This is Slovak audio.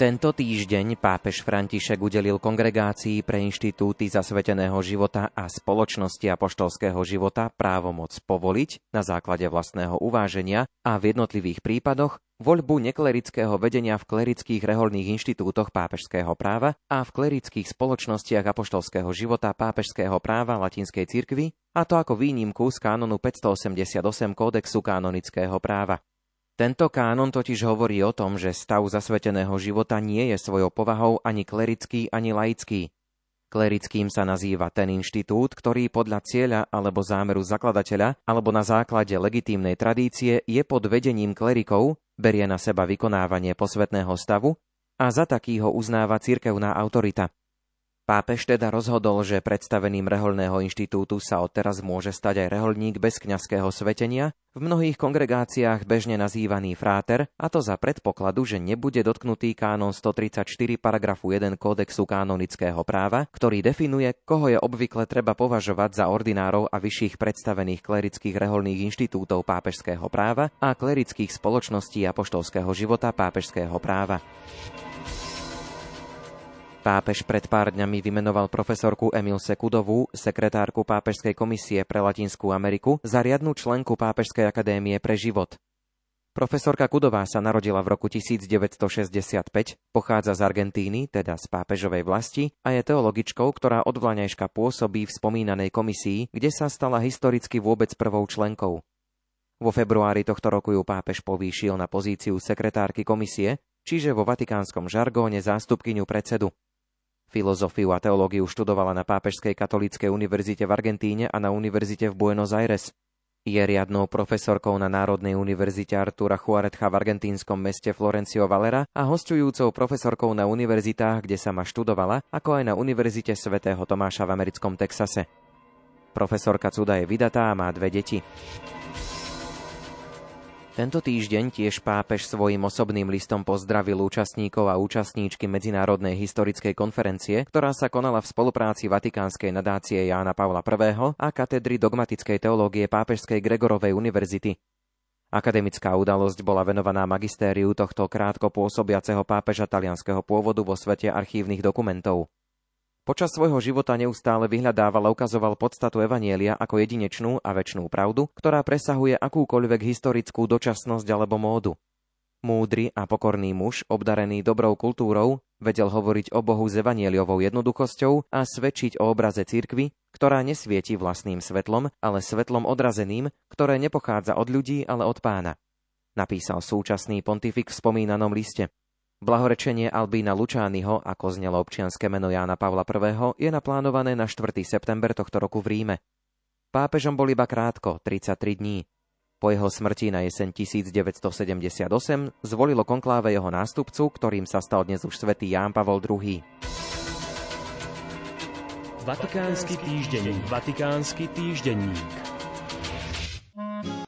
Tento týždeň pápež František udelil kongregácii pre inštitúty zasveteného života a spoločnosti apoštolského života právomoc povoliť na základe vlastného uváženia a v jednotlivých prípadoch voľbu neklerického vedenia v klerických reholných inštitútoch pápežského práva a v klerických spoločnostiach apoštolského života pápežského práva latinskej cirkvi, a to ako výnimku z kánonu 588 kódexu kanonického práva. Tento kánon totiž hovorí o tom, že stav zasveteného života nie je svojou povahou ani klerický, ani laický. Klerickým sa nazýva ten inštitút, ktorý podľa cieľa alebo zámeru zakladateľa alebo na základe legitímnej tradície je pod vedením klerikov, berie na seba vykonávanie posvetného stavu a za taký ho uznáva cirkevná autorita. Pápež teda rozhodol, že predstaveným reholného inštitútu sa odteraz môže stať aj reholník bez kňazského svetenia, v mnohých kongregáciách bežne nazývaný fráter, a to za predpokladu, že nebude dotknutý kánon 134 paragrafu 1 kódexu kanonického práva, ktorý definuje, koho je obvykle treba považovať za ordinárov a vyšších predstavených klerických reholných inštitútov pápežského práva a klerických spoločností apoštolského života pápežského práva. Pápež pred pár dňami vymenoval profesorku Emilse Kudovú, sekretárku Pápežskej komisie pre Latinskú Ameriku, za riadnu členku Pápežskej akadémie pre život. Profesorka Kudová sa narodila v roku 1965, pochádza z Argentíny, teda z pápežovej vlasti, a je teologičkou, ktorá od vlaňajška pôsobí v spomínanej komisii, kde sa stala historicky vôbec prvou členkou. Vo februári tohto roku ju pápež povýšil na pozíciu sekretárky komisie, čiže vo vatikánskom žargóne zástupkyňu predsedu. Filozofiu a teológiu študovala na Pápežskej katolíckej univerzite v Argentíne a na univerzite v Buenos Aires. Je riadnou profesorkou na Národnej univerzite Artura Juaretcha v argentínskom meste Florencio Valera a hostujúcou profesorkou na univerzitách, kde sama študovala, ako aj na Univerzite svätého Tomáša v americkom Texase. Profesorka Cuda je vydatá a má dve deti. Tento týždeň tiež pápež svojim osobným listom pozdravil účastníkov a účastníčky Medzinárodnej historickej konferencie, ktorá sa konala v spolupráci Vatikánskej nadácie Jána Pavla I. a katedry dogmatickej teológie Pápežskej Gregorovej univerzity. Akademická udalosť bola venovaná magistériu tohto krátko pôsobiaceho pápeža talianského pôvodu vo svete archívnych dokumentov. Počas svojho života neustále vyhľadával a ukazoval podstatu Evanielia ako jedinečnú a väčšnú pravdu, ktorá presahuje akúkoľvek historickú dočasnosť alebo módu. Múdry a pokorný muž, obdarený dobrou kultúrou, vedel hovoriť o Bohu s evanieliovou jednoduchosťou a svedčiť o obraze cirkvy, ktorá nesvieti vlastným svetlom, ale svetlom odrazeným, ktoré nepochádza od ľudí, ale od pána. Napísal súčasný pontifik v spomínanom liste. Blahorečenie Albína Lučányho, ako znelo občianske meno Jána Pavla I., je naplánované na 4. september tohto roku v Ríme. Pápežom bol iba krátko, 33 dní. Po jeho smrti na jeseň 1978 zvolilo konkláve jeho nástupcu, ktorým sa stal dnes už svätý Ján Pavol II. Vatikánsky týždenník. Vatikánsky týždenník.